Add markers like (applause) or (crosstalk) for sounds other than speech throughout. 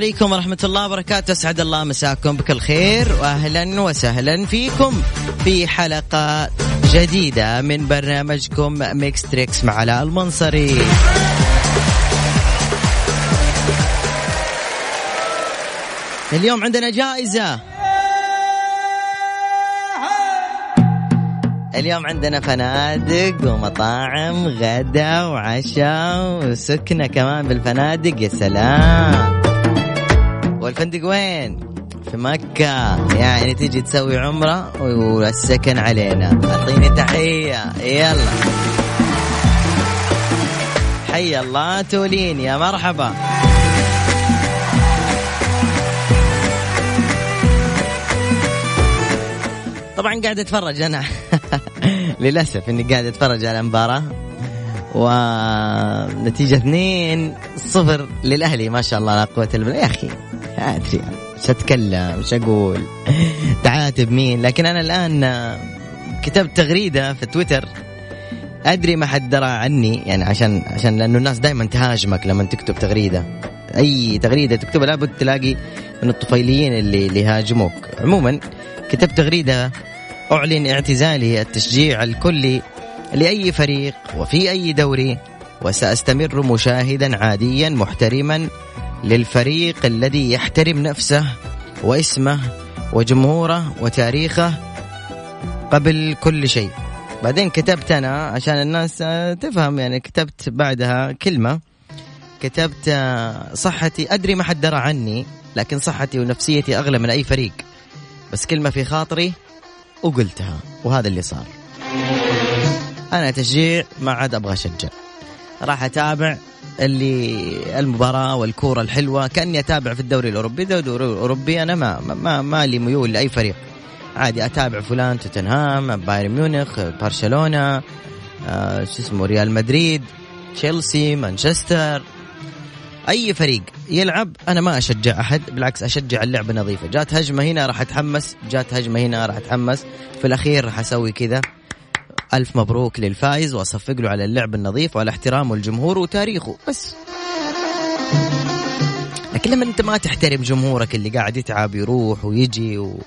عليكم ورحمة الله وبركاته. أسعد الله مساكم بكل خير. وأهلا وسهلا فيكم في حلقة جديدة من برنامجكم Mix Trix مع علاء المنصري. اليوم عندنا جائزة. اليوم عندنا فنادق ومطاعم غدا وعشاء وسكنة كمان بالفنادق. يا سلام. والفندق وين؟ في مكة. يعني تيجي تسوي عمرة والسكن علينا. أعطيني تحية. يلا. حي الله. تولين يا مرحبا. طبعا قاعد أتفرج أنا. (laughs) للأسف إني قاعد أتفرج على المباراه ونتيجة اثنين صفر للأهلي. ما شاء الله لا قوة إلا بالله. يا أخي. أدري مش أتكلم مش أقول (laughs) تعاتب مين. لكن أنا الآن كتبت تغريدة في تويتر. أدري ما حد درى عني يعني عشان عشان لأنه الناس دائما تهاجمك لما تكتب تغريدة. أي تغريدة تكتبها لابد تلاقي من الطفيليين اللي اللي يهاجموك. عموما كتبت تغريدة أعلن اعتزالي التشجيع الكلي لأي فريق وفي أي دوري وسأستمر مشاهدا عاديا محترما للفريق الذي يحترم نفسه واسمه وجمهوره وتاريخه قبل كل شيء. بعدين كتبت أنا عشان الناس تفهم يعني كتبت بعدها كلمة. كتبت صحتي أدري ما حد درى عني لكن صحتي ونفسيتي أغلى من أي فريق. بس كلمة في خاطري وقلتها وهذا اللي صار. أنا تشجيع ما عاد أبغى أشجع. راح أتابع اللي المباراة والكورة الحلوة. كأني أتابع في الدوري الأوروبي. الدوري الأوروبي أنا ما ما ما لي ميول لأي فريق. عادي أتابع فلان توتنهام بايرن ميونخ برشلونة آه شو اسمه ريال مدريد تشيلسي مانشستر. أي فريق يلعب أنا ما أشجع أحد بالعكس أشجع اللعبة نظيفة. جات هجمة هنا راح أتحمس جات هجمة هنا راح أتحمس. في الأخير راح أسوي كذا. ألف مبروك للفايز وأصفق له على اللعب النظيف وعلى احترامه الجمهور وتاريخه. بس. لكن لما أنت ما تحترم جمهورك اللي قاعد يتعب يروح ويجي و...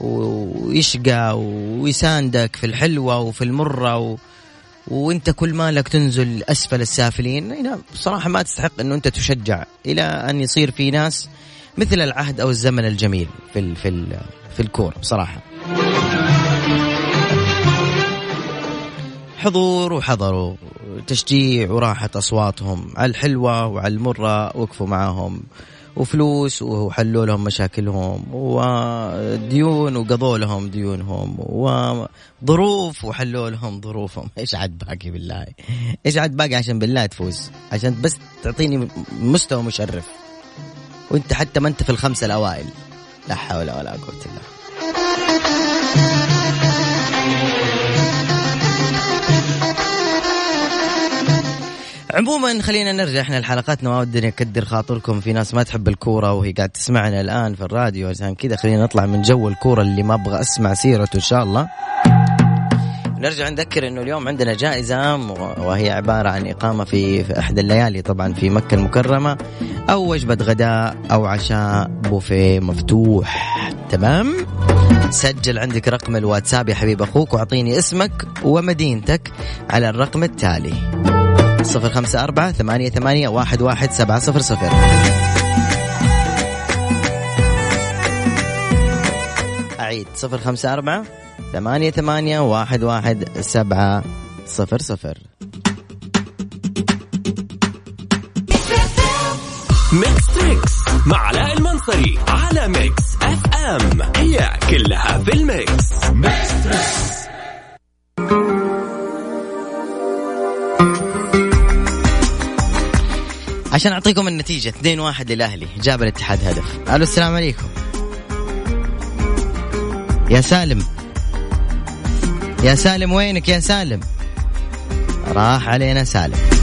ويشقى ويساندك في الحلوة وفي المرة و... وأنت كل مالك تنزل أسفل السافلين هنا بصراحة ما تستحق إنه أنت تشجع إلى أن يصير في ناس مثل العهد أو الزمن الجميل في ال في ال في الكورة بصراحة. حضور وحضروا. تشجيع وراحت أصواتهم. على الحلوة وعلى المرة وقفوا معاهم. وفلوس وحلوا لهم مشاكلهم. وديون وقضوا لهم ديونهم. وظروف وحلوا لهم ظروفهم. (laughs) إيش عاد باقي بالله؟ إيش عاد باقي عشان بالله تفوز؟ عشان بس تعطيني مستوى مشرف. وأنت حتى ما أنت في الخمسة الأوائل. لا حول ولا قوة إلا بالله. عموما خلينا نرجع إحنا لحلقاتنا ما ودي اكدر خاطركم في ناس ما تحب الكورة وهي قاعد تسمعنا الآن في الراديو. عشان كذا خلينا نطلع من جو الكورة اللي ما أبغى أسمع سيرته إن شاء الله. نرجع نذكر إنه اليوم عندنا جائزة وهي عبارة عن إقامة في, في إحدى الليالي طبعا في مكة المكرمة. أو وجبة غداء أو عشاء بوفيه مفتوح. تمام؟ سجل عندك رقم الواتساب يا حبيب أخوك وأعطيني اسمك ومدينتك على الرقم التالي. صفر خمسة أربعة ثمانية ثمانية واحد واحد سبعة صفر صفر. أعيد. صفر خمسة أربعة ثمانية ثمانية واحد واحد سبعة صفر صفر. Mix Trix مع علاء المنصري على Mix FM هي كلها في ال mix. mix عشان أعطيكم النتيجة. 2 1 للأهلي. جاب الاتحاد هدف. ألو السلام عليكم. يا سالم. يا سالم وينك يا سالم؟ راح علينا سالم.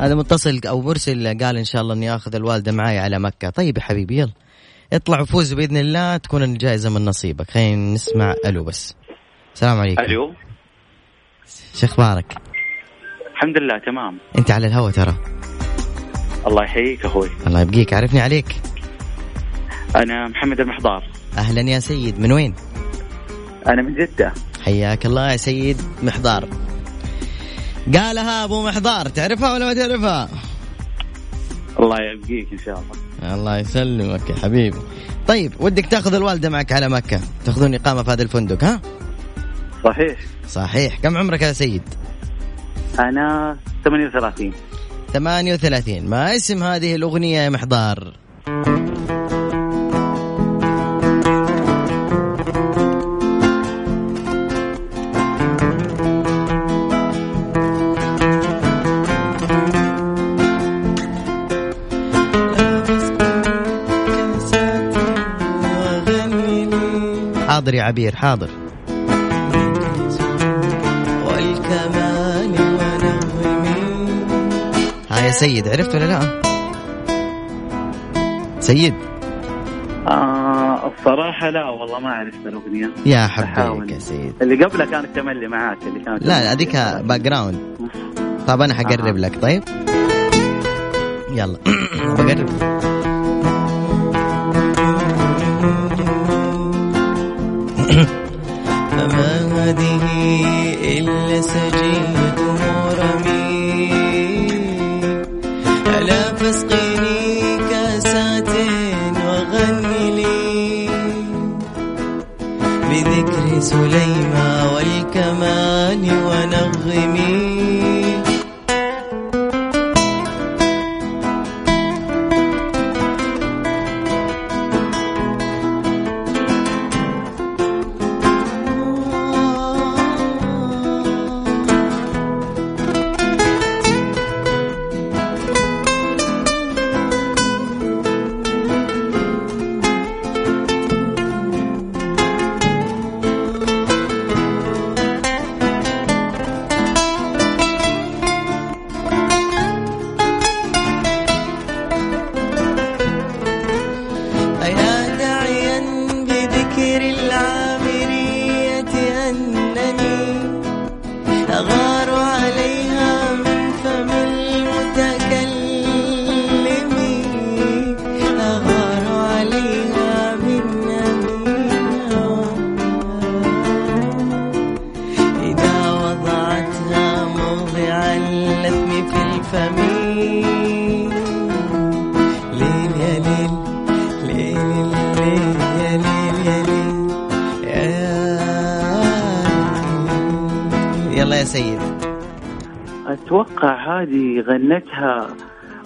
هذا متصل أو مرسل قال إن شاء الله إني آخذ الوالدة معي على مكة. طيب يا حبيبي يلا. اطلع وفوز بإذن الله تكون الجائزة من نصيبك. خلينا نسمع ألو بس. السلام عليكم. ألو. شو أخبارك؟ الحمد لله تمام. أنت على الهوا ترى. الله يحييك أخوي. الله يبقيك. عرفني عليك. أنا محمد المحضار أهلا يا سيد. من وين؟ أنا من جدة. حياك الله يا سيد محضار. قالها أبو محضار. تعرفها ولا ما تعرفها؟ الله يبقيك إن شاء الله. الله يسلمك يا حبيبي. طيب ودك تأخذ الوالدة معك على مكة. تأخذون إقامة في هذا الفندق ها؟ صحيح. صحيح. كم عمرك يا سيد؟ أنا 38 38 ما اسم هذه الأغنية يا محضار؟ يا عبير حاضر. والكمال ونغمي ها يا سيد عرفت ولا لا؟ سيد. آه الصراحة لا والله ما عرفت الأغنية. يا. حبيبك يا سيد. اللي قبلها كانت تملي معاك اللي كانت لا هذيك background طب أنا حقرب آه. لك طيب؟ يلا. (clears throat) بقرب. فما هذه إلا سجية مرمي ألا فاسقيني كاسات وغني لي. بذكر سليمى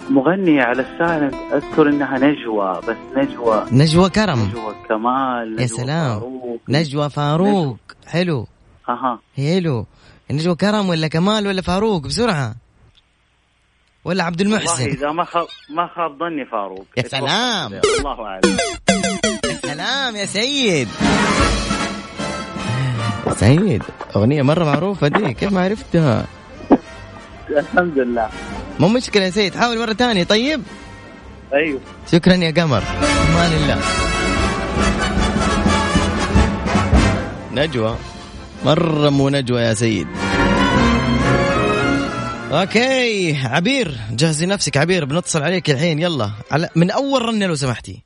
مغنية على السالم أذكر إنها نجوى بس نجوى. نجوى كرم. نجوى كمال يا نجوى سلام. فاروق. نجوى فاروق. حلو. أها. حلو. نجوى كرم ولا كمال ولا فاروق؟ بسرعة. ولا عبد والله المحسن إذا ما خاب ما خاب ظني فاروق. يا سلام. الله أعلم. يا سلام يا سيد. سيد أغنية مرة معروفة دي كيف ما عرفتها؟ الحمد لله. مو مشكلة يا سيد حاول مرة ثانية. طيب؟ أيوه. شكرا يا قمر. ما لله نجوى. مرة مو نجوى يا سيد. أوكي. عبير جهزي نفسك. عبير بنتصل عليك الحين. يلا. على من أول رنه لو سمحتي.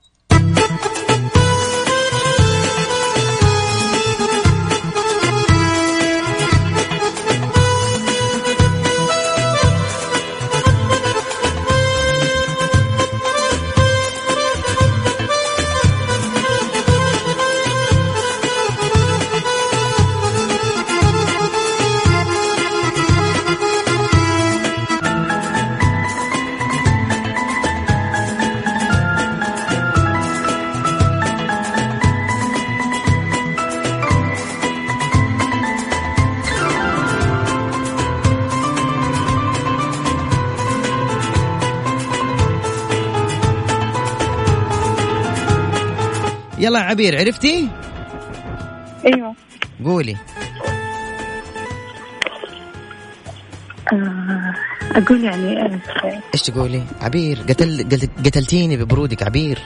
يلا يا عبير عرفتي؟ أيوه. قولي. آه، أقول يعني آه، إيش تقولي؟ عبير قتل قتل قتلتيني ببرودك عبير.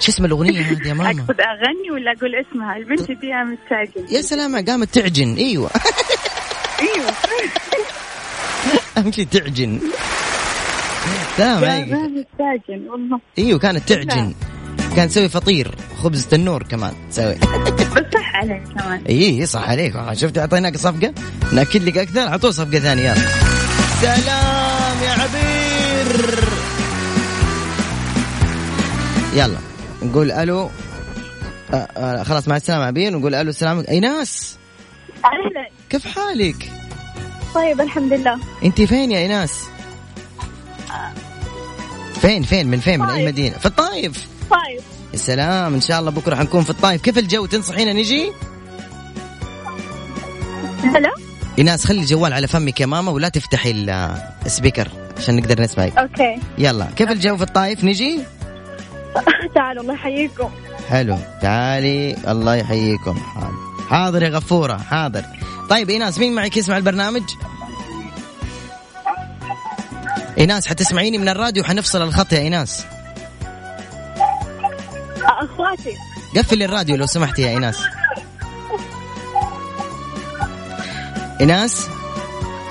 شو اسم الأغنية هذه يا ماما؟ (laughs) أقصد أغني ولا أقول اسمها؟ البنت دي قامت تعجن. يا سلام قامت تعجن. أيوه. أيوه. (laughs) اهم شيء تعجن. تمام هيك. قامت تعجن والله. أيوه كانت تعجن. كانت تسوي فطير خبز تنور كمان تسوي. بس صح عليك كمان. إي صح عليك. آه، شفت أعطيناك صفقة؟ نأكد لك أكثر طول صفقة ثانية. يلا سلام يا عبير. يلا نقول ألو. آه آه خلاص مع السلامة عبير. نقول ألو السلام. ايناس أهلا. كيف حالك؟ طيب الحمد لله. أنت فين يا إيناس؟ فين فين من فين؟ من أي. مدينة؟ في الطايف. طيب. يا سلام إن شاء الله بكرة حنكون في الطايف. كيف الجو؟ تنصحينا نجي؟ هلا إيناس خلي الجوال على فمك يا ماما ولا تفتحي ال- ال speaker عشان نقدر نسمعك. okay. يلا كيف الجو في الطايف؟ نجي؟ (laughs) تعالوا الله يحييكم. حلو. تعالي الله يحييكم. حاضر. حاضر يا غفورة حاضر. طيب إيناس مين معك يسمع البرنامج؟ إيناس حتسمعيني من الراديو حنفصل الخط يا إيناس. أخواتي. قفلي الراديو لو سمحتي يا إيناس. إيناس؟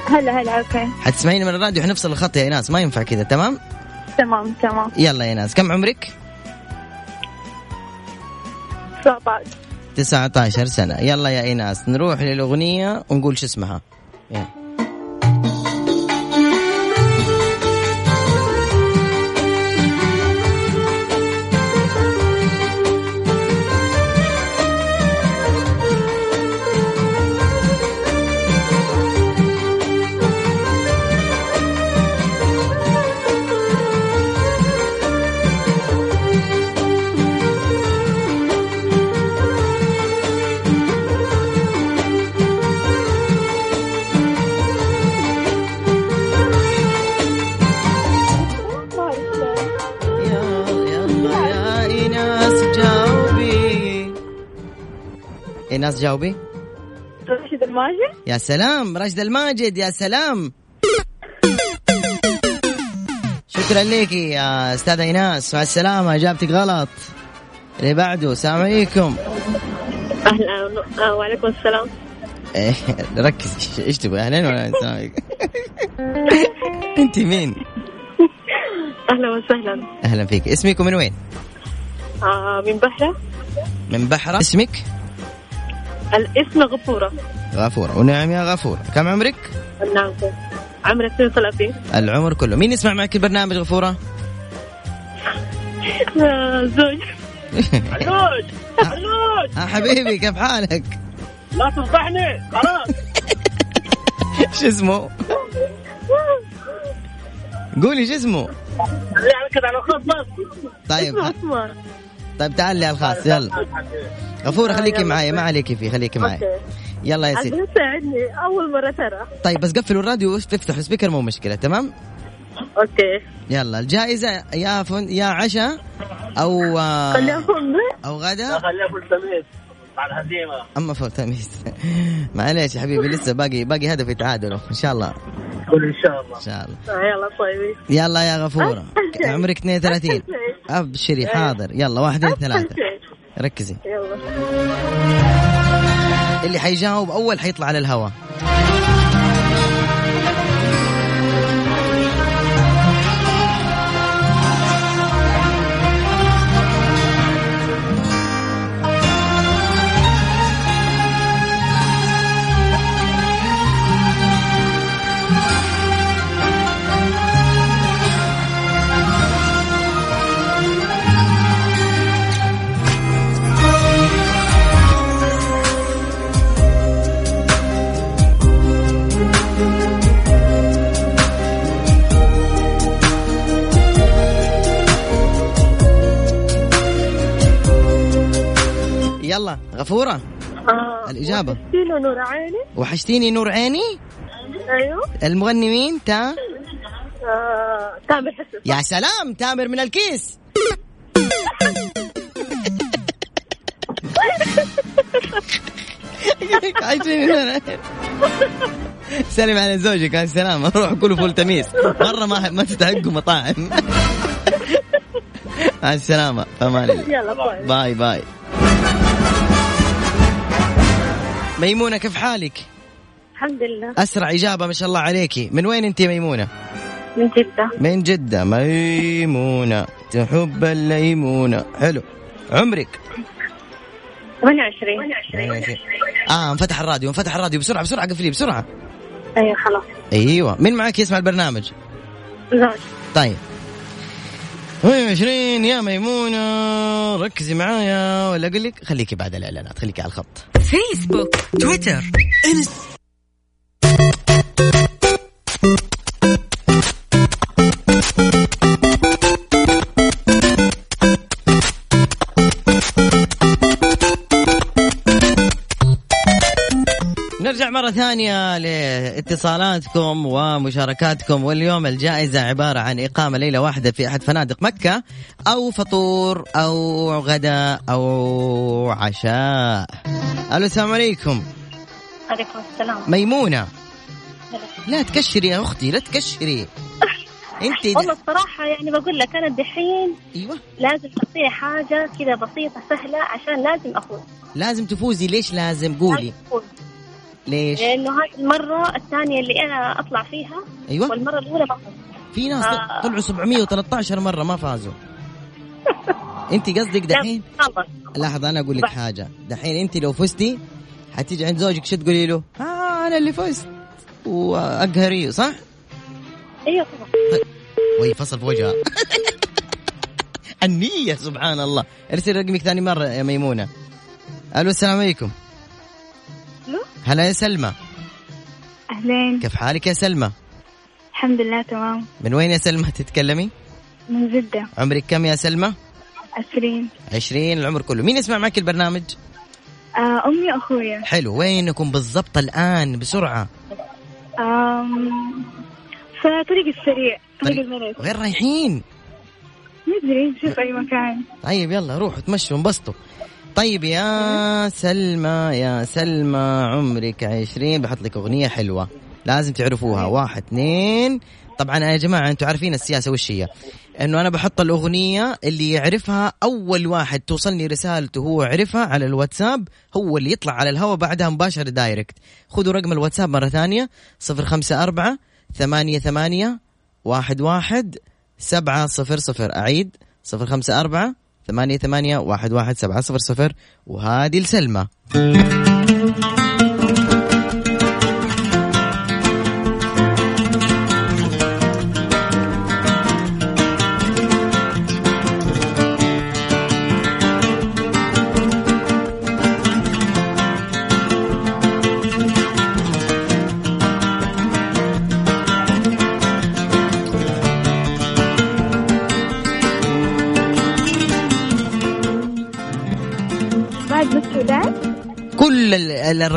هلا هلا أوكي. حتسمعيني من الراديو؟ حنفصل الخط يا إيناس ما ينفع كذا تمام؟ تمام تمام. يلا يا إيناس كم عمرك؟ 19 19 سنة. يلا يا إيناس نروح للأغنية ونقول شو اسمها. يلا. ايناس جاوبي. رشيد الماجد. يا سلام راشد الماجد يا سلام. شكرا لك يا استاذة إيناس مع السلامة إجابتك غلط. اللي بعده السلام عليكم. أهلا وعليكم السلام. إيه، ركز إيش تبغى اهلين ولا السلام أنت مين؟ أهلا وسهلا. أهلا فيك. اسمك ومن وين؟ آه من بحرة من بحرة اسمك؟ الاسم غفورة. غفورة. ونعم يا غفورة كم عمرك؟ نعم. عمري 32 العمر كله. مين يسمع معك البرنامج غفورة؟ آه، زوج. علوش علوش ها حبيبي كيف حالك؟ لا تفضحني خلاص. (laughs) شو اسمه؟ قولي شو اسمه؟ خليها كذا على بس. طيب عثمان طيب تعال لي على الخاص يلا. غفورة خليكي معايا ما عليكي فيه خليكي معايا. okay. يلا يا سيدي أول مرة ترى. طيب بس قفلوا الراديو وافتحوا ال speaker مو مشكلة تمام؟ okay. يلا الجائزة يا فندق يا عشاء أو آه، أو غدا. خليها فول تميز بعد هزيمة. أما فول تميز (laughs) معليش يا حبيبي لسه باقي باقي هدف يتعادلوا إن شاء الله. قول إن شاء الله. إن شاء الله. يلا طيبي يلا يا شيء. (laughs) عمرك 32 أسهل شيء. أبشري حاضر. يلا واحد اثنين ثلاثة. شيء. ركزي. يلا. اللي حيجاوب أول حيطلع على الهواء غفورة آه. الإجابة. كيلو نور عيني. وحشتيني نور عيني؟ أيوه. المغني مين؟ تا؟ آه. تامر حسن يا سلام تامر من الكيس. سلم على زوجك على السلامة روح كلوا فول تميس. مرة ما ما تستحقوا مطاعم. مع السلامة. فمان الله يلا bye bye. bye ميمونة كيف حالك؟ الحمد لله. أسرع إجابة ما شاء الله عليكي. من وين أنت يا ميمونة؟ من جدة. من جدة. ميمونة. تحب الليمونة حلو. عمرك؟ 28 آه انفتح الراديو انفتح الراديو. بسرعة بسرعة قفليه بسرعة. أيوه خلاص. أيوه. مين معك يسمع البرنامج؟ زوج طيب. 28 يا ميمونة. ركزي معايا ولا أقول لك خليكي بعد الإعلانات خليكي على الخط. فيسبوك تويتر نرجع مرة ثانية لاتصالاتكم ومشاركاتكم واليوم الجائزة عبارة عن إقامة ليلة واحدة في أحد فنادق مكة أو فطور أو غداء أو عشاء. ألو السلام عليكم. عليكم السلام. ميمونة. لا تكشري يا أختي لا تكشري. (laughs) أنت والله الصراحة يعني بقول لك أنا دحين أيوة. لازم أعطيه حاجة كذا بسيطة سهلة عشان لازم أفوز. لازم تفوزي. ليش لازم؟ قولي. لازم. ليش؟ لأنه هذه المرة الثانية اللي أنا أطلع فيها أيوة. والمرة الأولى بفوز في ناس آه. طلعوا 713 مرة ما فازوا. أنت قصدك دحين؟ خلاص لحظة أنا أقول لك. حاجة. دحين أنت لو فزتي حتيجي عند زوجك شو تقولي له؟ آه أنا اللي فزت. وأقهريه صح؟ أيوة طبعا. وهي فصل في وجهها. (laughs) النية سبحان الله. ارسل رقمك ثاني مرة يا ميمونة. ألو السلام عليكم. هلا يا سلمى. أهلين. كيف حالك يا سلمى؟ الحمد لله تمام. من وين يا سلمى تتكلمي؟ من جدة. عمرك كم يا سلمى؟ عشرين. 20 العمر كله. مين يسمع معك البرنامج؟ آه أمي وأخويا حلو. وينكم بالضبط الآن؟ بسرعة. آم، فطريق السريع طريق طريق- الملك وين رايحين؟ ندري نشوف أي مكان. طيب يلا روحوا تمشوا انبسطوا. طيب يا سلمى يا سلمى عمرك عشرين. بحط لك أغنية حلوة. لازم تعرفوها. واحد اثنين. طبعا يا جماعة أنتم عارفين السياسة وش هي؟ إنه أنا بحط الأغنية اللي يعرفها أول واحد. توصلني رسالته هو يعرفها على الواتساب. هو اللي يطلع على الهواء بعدها مباشر دايركت. خذوا رقم الواتساب مرة ثانية. صفر خمسة أربعة ثمانية ثمانية واحد واحد سبعة صفر صفر. أعيد. صفر خمسة أربعة ثمانية ثمانية واحد واحد سبعة صفر صفر. وهذه لسلمى.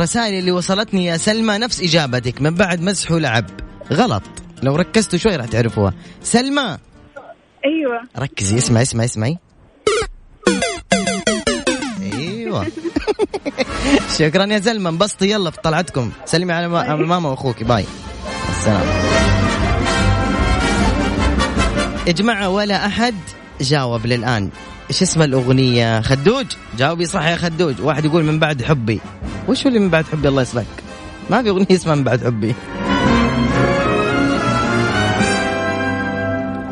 الرسائل اللي وصلتني يا سلمى نفس إجابتك. من بعد مسح ولعب. غلط. لو ركزتوا شوي راح تعرفوها. سلمى. أيوة. ركزي اسمعي اسمعي اسمعي. أيوه. (laughs) شكرا يا سلمى. انبسطي يلا في طلعتكم. سلمي على ماما واخوك باي. السلام. يا جماعة ولا أحد جاوب للآن. إيش اسم الأغنية؟ خدوج. جاوبي صح يا خدوج. واحد يقول من بعد حبي. وش اللي من بعد حبي؟ الله يسلمك. ما في أغنية اسمها من بعد حبي.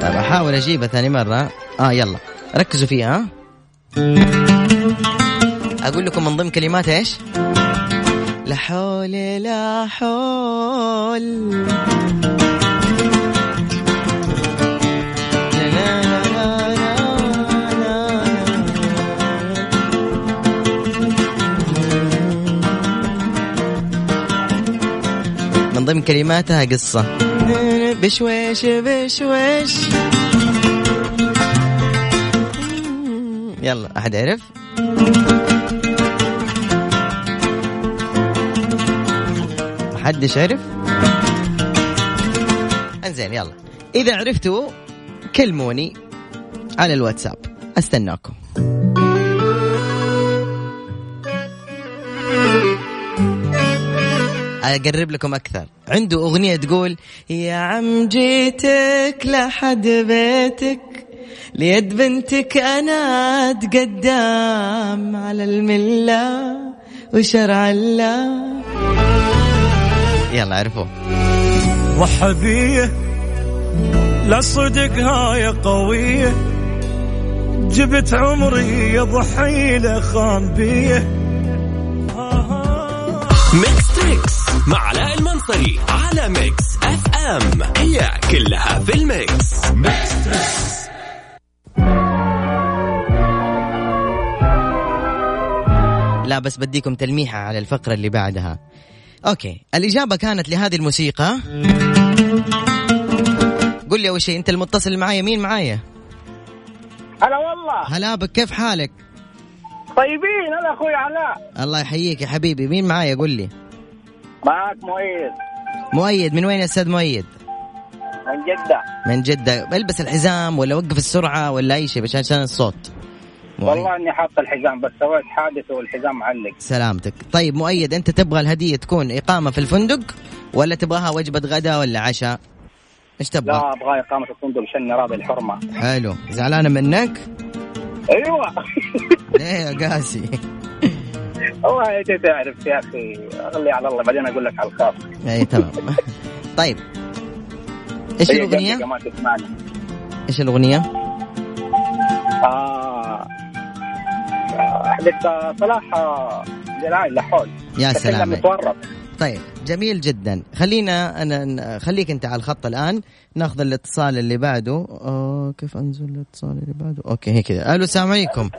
طيب أحاول أجيبها ثاني مرة. آه يلا. ركزوا فيها ها. أقول لكم من ضمن كلمات إيش؟ لا حول لا حول. من ضمن كلماتها قصة. بشويش بشويش. يلا أحد عرف؟ محدش عرف؟ انزين يلا. إذا عرفتوا كلموني على الواتساب. أستناكم. أقرب لكم أكثر. عنده أغنية تقول يا عم جيتك لحد بيتك ليد بنتك أنا أتقدم على الملة وشرع الله. يلا عرفوا. وحبية لا صدق هاي قوية. جبت عمري يضحي له خان بيه Mix Trix مع علاء المنصري على Mix FM. هي كلها في ال mix. Mix Trix لا بس بديكم تلميحة على الفقرة اللي بعدها. okay الإجابة كانت لهذه الموسيقى. قل لي أول شيء أنت المتصل معايا؟ مين معايا؟ هلا والله. هلا بك كيف حالك؟ طيبين هلا أخوي علاء. الله يحييك يا حبيبي مين معايا؟ قل لي. معك مؤيد. مؤيد من وين يا أستاذ مؤيد؟ من جدة. من جدة. البس الحزام ولا وقف السرعة ولا أي شيء بس عشان الصوت. مؤيد. والله إني حاط الحزام بس سويت حادث والحزام معلق سلامتك. طيب مؤيد أنت تبغى الهدية تكون إقامة في الفندق ولا تبغاها وجبة غداء ولا عشاء؟ إيش تبغى؟ لا أبغى إقامة الفندق شني راضي الحرمة. حلو. زعلانة منك؟ أيوه. ليه يا قاسي؟ (laughs) والله أنت تعرف يا أخي خلي على الله بعدين أقول لك على الخاص. أي تمام. (laughs) طيب. إيش الأغنية؟ إيش الأغنية؟ آه حقت صلاح آه، جلال لحول. يا سلام. متورط طيب جميل جدا. خلينا أنا خليك أنت على الخط الآن. نأخذ الاتصال اللي بعده. آه كيف أنزل الاتصال اللي بعده؟ okay هي كذا ألو السلام عليكم.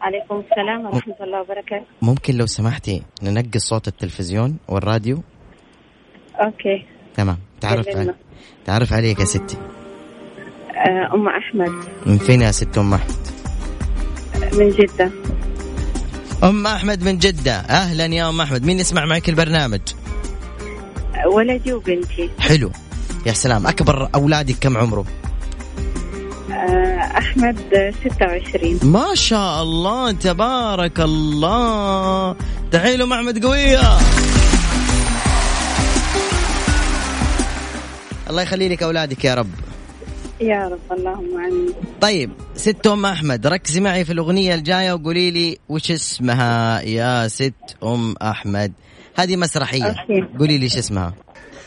عليكم السلام ورحمة الله وبركاته. ممكن لو سمحتي ننقص صوت التلفزيون والراديو؟ okay. تمام. تعرف. علي. تعرف عليك يا ستي. آه، أم أحمد. من فين يا ست أم أحمد؟ من جدة. أم أحمد من جدة. أهلا يا أم أحمد. مين يسمع معك البرنامج؟ آه، ولدي وبنتي. حلو. يا سلام. أكبر أولادك كم عمره؟ أحمد آه، 26 ما شاء الله تبارك الله. تحيلوا مع احمد قوية. الله يخلي لك أولادك يا رب. يا رب اللهم آمين. طيب ست أم أحمد ركزي معي في الأغنية الجاية وقولي لي وش اسمها. يا ست أم أحمد. هذه مسرحية. أوكي. قولي لي إيش اسمها.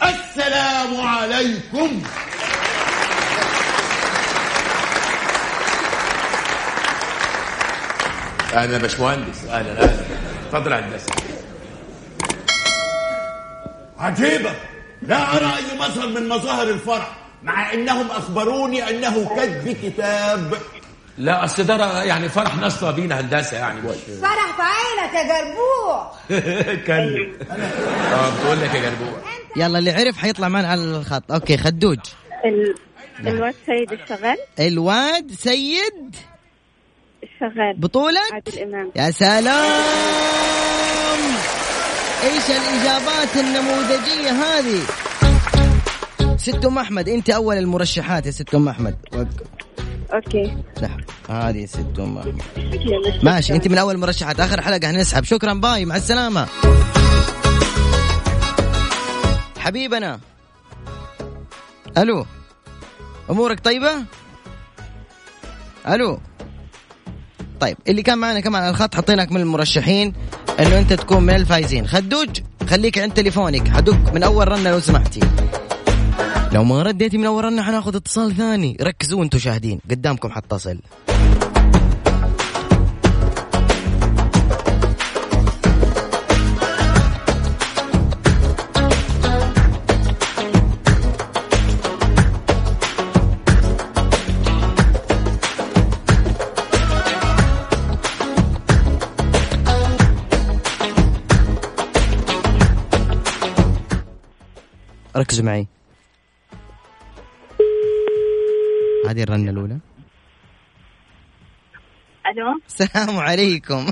السلام عليكم. أهلا يا باشمهندس. أهلا أهلا. اتفضل يا هندسة. عجيبة. لا أرى أي مظهر من مظاهر الفرح مع أنهم أخبروني أنه كتب كتاب. لا أصل ده يعني فرح ناس طابين هندسة يعني. مش فرح في عينك يا جربوع. (laughs) اتكلم آه بتقول لك يا جربوع. يلا اللي عرف حيطلع معنا على الخط. okay خدوج. ال... الواد سيد الشغال. الواد سيد الشغال بطولة عادل إمام. يا سلام! إيش الإجابات النموذجية هذه؟ ست ام أحمد أنت أول المرشحات يا ست ام أحمد. okay. سحب هذه ست ام أحمد. ماشي أنت من أول المرشحات. آخر حلقة هنسحب. شكرا bye مع السلامة. حبيبنا. ألو. أمورك طيبة؟ ألو. طيب اللي كان معنا كمان على الخط حطيناك من المرشحين إنه أنت تكون من الفايزين. خدوج خليك عند تليفونك. حدق من أول رنة لو سمحتي. لو ما رديتي من أول رنة حناخذ اتصال ثاني. ركزوا أنتم شاهدين. قدامكم حتصل ركزوا معي. هذه الرنة الأولى. ألو؟ السلام عليكم.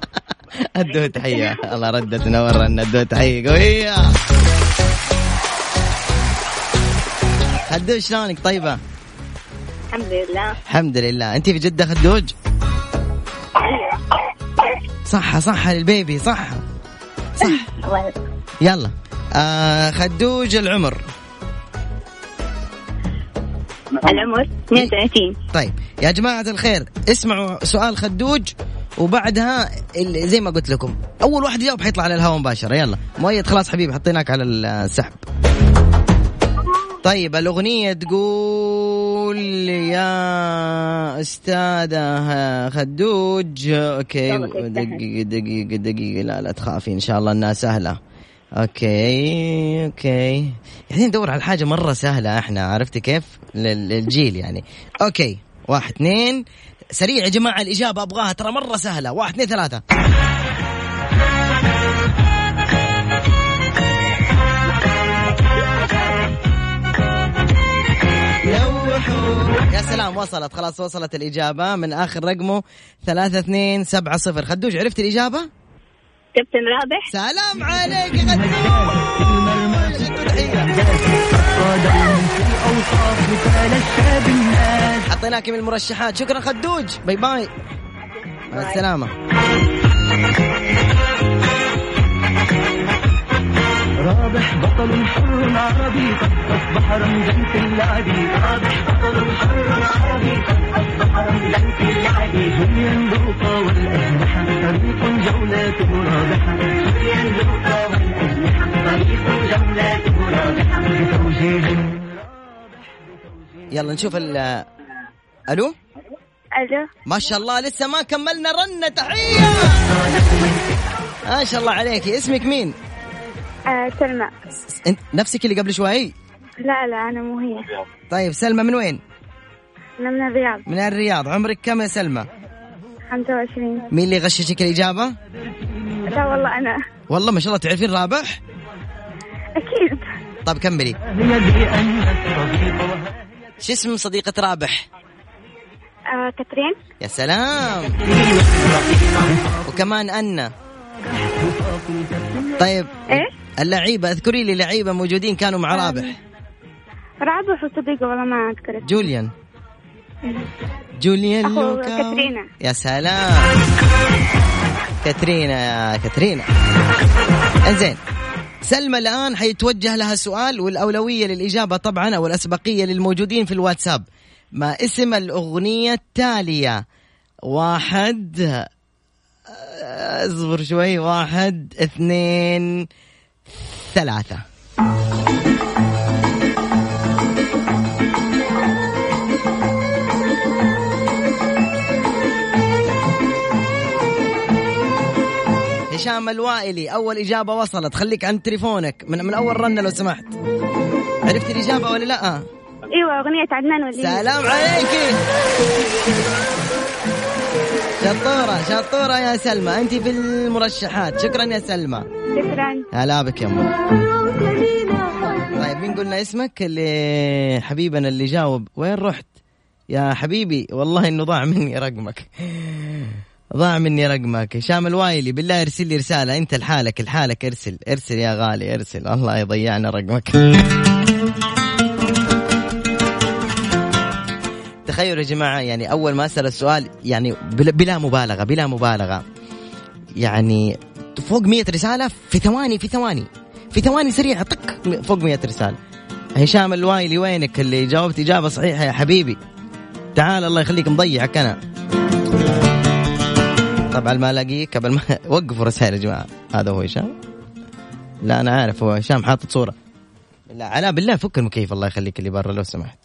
(laughs) ادوا تحية. الله ردت نور رنة ادوا تحية. قوية. خدوج شلونك؟ طيبة؟ الحمد لله. الحمد لله. أنت في جدة خدوج؟ صحة صحة للبيبي صحة. صح. (laughs) يلا. آه خدوج العمر. العمر 32 طيب يا جماعة الخير اسمعوا سؤال خدوج وبعدها زي ما قلت لكم أول واحد يجاوب حيطلع على الهواء مباشرة يلا. مؤيد خلاص حبيبي حطيناك على السحب. طيب الأغنية تقول يا أستاذة خدوج أوكي دقيقة دقيقة دقيقة لا لا تخافي إن شاء الله إنها سهلة okay okay. يعني ندور على حاجة مرة سهلة إحنا عرفتي كيف؟ لل- للجيل يعني. okay واحد اثنين. سريع يا جماعة الإجابة أبغاها ترى مرة سهلة. واحد اثنين ثلاثة. يا سلام وصلت. خلاص وصلت الإجابة. من آخر رقمه ثلاثة اثنين سبعة صفر. خدوج عرفت الإجابة؟ كابتن رابح. سلام عليك. حطيناك من المرشحات. شكرا خدوج. bye bye. مع السلامة. رابح بطل حر عربي قد أصبح رمزا في اللعب رابح بطل حر عربي قد أصبح رمزا في اللعب جوليان لوقا والأجنحة طريق جولاته رابحة والأجنحة طريق جولاته رابحة بتوجيه يلا نشوف ال ألو؟ ألو. ما شاء الله لسه ما كملنا رنة. تحية! ما شاء الله عليك. اسمك مين؟ آه سلمى. انت نفسك اللي قبل شوي؟ لا لا أنا مو هي. طيب سلمى من وين؟ أنا من الرياض. من الرياض. عمرك كم يا سلمى؟ 25 مين اللي غششك الإجابة؟ لا والله أنا والله ما شاء الله تعرفين رابح؟ أكيد طيب كملي شو اسم صديقة رابح؟ آه كاترين يا سلام وكمان أنا طيب إيش؟ اللعيبة اذكري لي لعيبة موجودين كانوا مع رابح رابح وصديقة والله ما أذكر. جوليان جوليان لوكا. كاترينا. يا سلام. كاترينا يا كاترينا. إنزين. سلمى الآن حيتوجه لها سؤال والأولوية للإجابة طبعا أو الأسبقية للموجودين في الواتساب. ما اسم الأغنية التالية؟ واحد اصبر شوي واحد اثنين ثلاثة. هشام الوائلي. أول إجابة وصلت. خليك عند تليفونك. من, من أول رنة لو سمحت. عرفت الإجابة ولا لأ؟ أيوه أغنية عدنان وليد سلام عليكي شطورة شطورة يا سلمى. أنت في المرشحات. شكرا يا سلمى. شكرا. هلا بك يا طيب مين قلنا اسمك؟ اللي حبيبنا اللي جاوب. وين رحت؟ يا حبيبي والله إنه ضاع مني رقمك. ضاع مني رقمك. هشام الوايلي بالله ارسل لي رسالة. انت لحالك لحالك ارسل. ارسل يا غالي ارسل. الله يضيعنا رقمك. تخيلوا يا جماعة يعني أول ما أسأل السؤال يعني بلا, مبالغة بلا مبالغة. يعني فوق مية رسالة في ثواني في ثواني. في ثواني سريعة طق فوق مية رسالة. هشام الوايلي وينك اللي جاوبت إجابة صحيحة يا حبيبي؟ تعال الله يخليك مضيعك أنا. طبعا ما الاقيك قبل ما (laughs) وقفوا رسائل يا جماعة. هذا هو هشام. لا أنا عارف هو هشام حاطط صورة. لا علاء بالله فك المكيف الله يخليك اللي برا لو سمحت.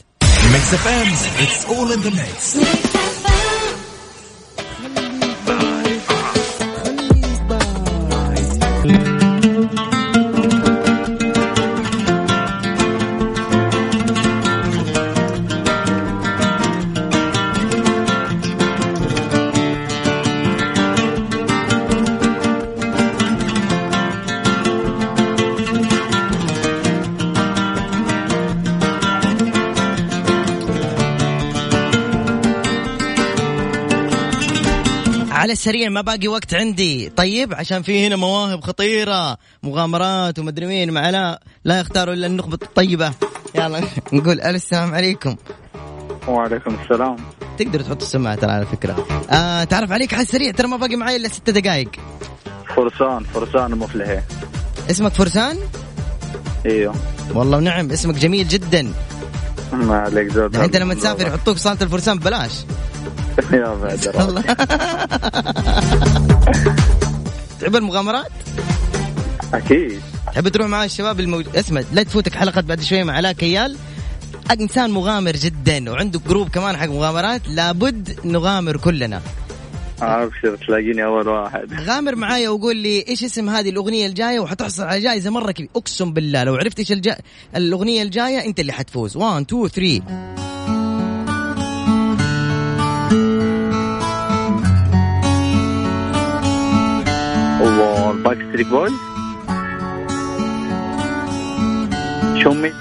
على السريع ما باقي وقت عندي. طيب عشان في هنا مواهب خطيرة مغامرات ومدري مين مع لا لا يختاروا إلا النخبة الطيبة. يلا (laughs) نقول ألو السلام عليكم. وعليكم السلام. تقدر تحط السماعة ترى على فكرة. آه تعرف عليك على السريع ترى ما باقي معي إلا ستة دقائق فرسان فرسان المفلحي اسمك فرسان؟ إيوه. والله ونعم اسمك جميل جدا. ما عليك زود انت لما تسافر يحطوك صالة الفرسان ببلاش. (laughs) يا بعد (laughs) تحب المغامرات؟ أكيد. تحب تروح مع الشباب الموجود اسمع لا تفوتك حلقة بعد شوي مع علاء كيال إنسان مغامر جدا وعنده جروب كمان حق مغامرات لابد نغامر كلنا. أبشر تلاقيني أول واحد. غامر معايا وقول لي إيش اسم هذه الأغنية الجاية وحتحصل على جائزة مرة كبيرة. أقسم بالله لو عرفت إيش الجا... الأغنية الجاية أنت اللي حتفوز. 1 2 3 ال Backstreet Boys Show Me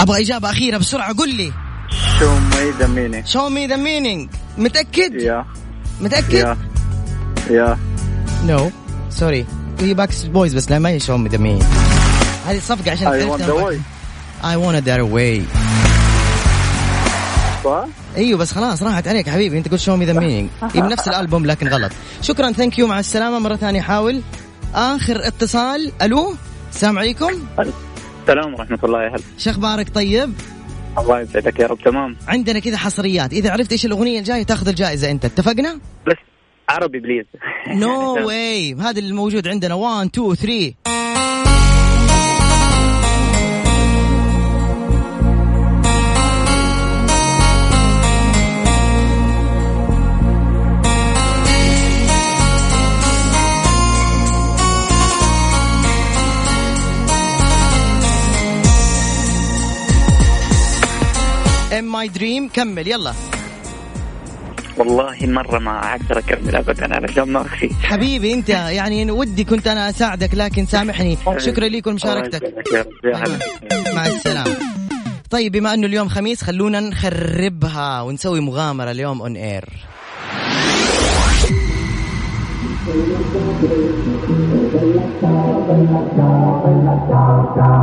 أبغى إجابة أخيرة بسرعة قول لي. Show Me the Meaning Show Me the Meaning متأكد؟ يا متأكد؟ يا يا نو سوري هي باكس بويز بس لا ما ذا مينينج هذه صفقه عشان I want the way. اي want that away صح؟ أيوه بس خلاص راحت عليك حبيبي أنت قلت شو مي ذا مينينج بنفس الألبوم لكن غلط. شكرا ثانك يو مع السلامة. مرة ثانية حاول. آخر اتصال. ألو؟ السلام عليكم. السلام ورحمة الله يا هلا. شو أخبارك؟ طيب. الله يسعدك يا رب تمام. عندنا كذا حصريات. إذا عرفت إيش الأغنية الجاية تأخذ الجائزة أنت. اتفقنا؟ بس عربي بليز. نو واي (laughs) هذا اللي موجود عندنا. 1 2 3 Um my dream كمل. يلا. والله مرة ما أقدر أكمل أبدا علشان ما أخفي حبيبي أنت يعني ودي كنت أنا أساعدك لكن سامحني. شكرا لك هلا مع السلامة. طيب بما أنه اليوم خميس خلونا نخربها ونسوي مغامرة اليوم on air